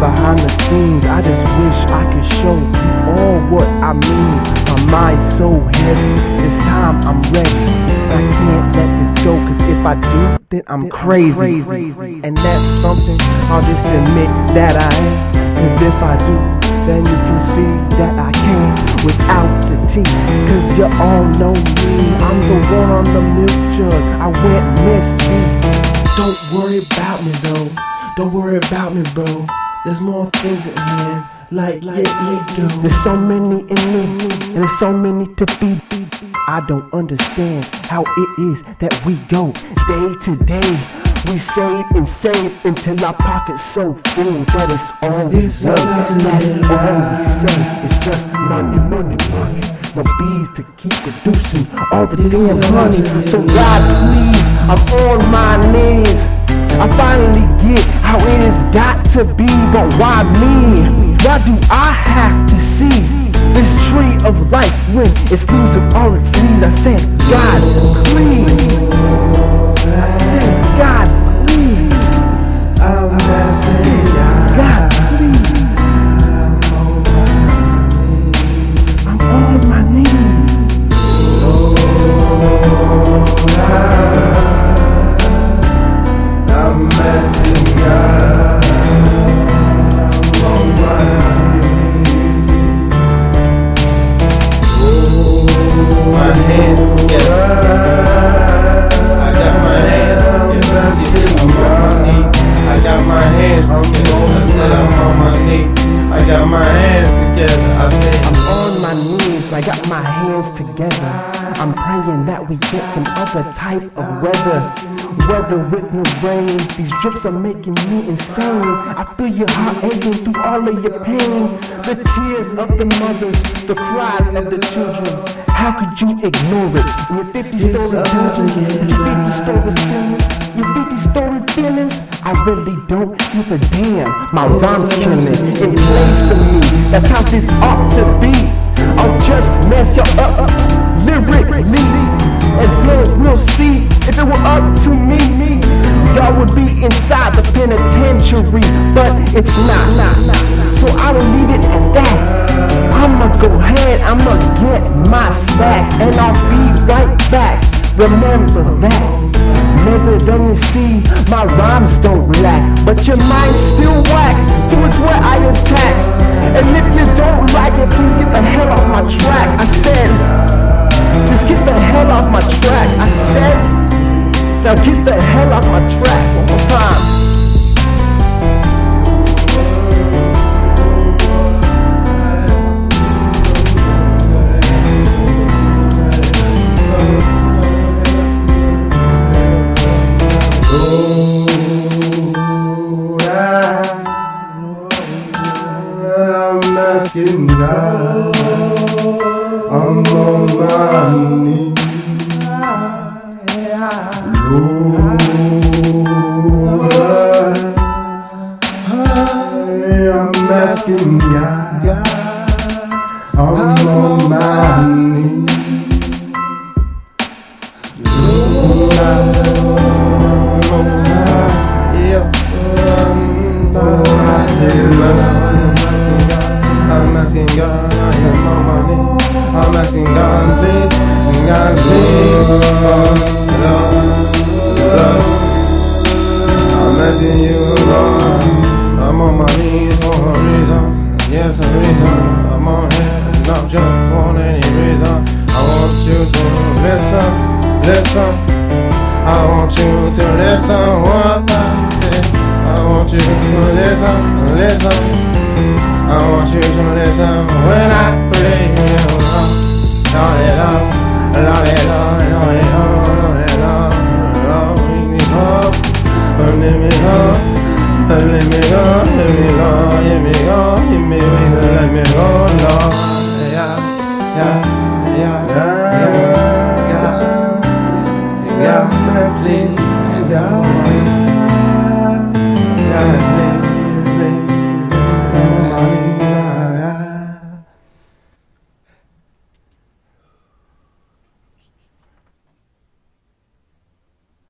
behind the scenes. I just wish I could show you all what I mean. My mind's so heavy, it's time I'm ready. I can't let this go, cause if I do, then I'm crazy. And that's something I'll just admit that I am. Cause if I do, then you can see that I can without the tea. Cause you all know me, I'm the one on the milk jug. I went missing. Don't worry about me though. Don't worry about me, bro. There's more things at hand. Like, like, yeah, go. There's so many in me, and there's so many to feed. I don't understand how it is that we go day to day. We save and save until our pocket's so full that it's all It's worth. all That's all we say. It's just money, money, money. No bees to keep producing all the damn honey. So God, please, I'm on my knees. I finally get how it has got to be, but why me? Why do I have to see this tree of life when it's losing all its leaves? I said, God, please. I said, God, hands together. I'm praying that we get some other type of weather. Weather with no rain, these drips are making me insane. I feel your heart aching through all of your pain. The tears of the mothers, the cries of the children. How could you ignore it? Your 50 story buildings, your 50 story ceilings, your 50 story feelings. I really don't give a damn. My rhymes killing it in place of me. That's how this ought to be. I'm just mess y'all up lyrically. And then we'll see if it were up to me. Y'all would be inside the penitentiary, but it's not. So I will leave it at that. I'ma go ahead, I'ma get my stacks, and I'll be right back. Remember that. Never done you see, my rhymes don't lack, but your mind's still whack, so it's where I attack. And if you don't like it, please get the now get the hell off my track one more time. I'm asking God. I'm on my knees. Asking God. I'm on my knees. I'm asking God, I am on my knees. I'm asking God, please, God, please, I'm you, Lord. I'm on my knees for a reason. Yes, a reason. I'm on here, not just for any reason. I want you to listen, listen. I want you to listen what I say. I want you to listen, listen. I want you to listen when I. Lord, it up, Lord, it up, Lord, it up, Lord, let me go, let me go, let me go, let me go, Lord, yeah, yeah, yeah, yeah, yeah, yeah, please, yeah, yeah, please.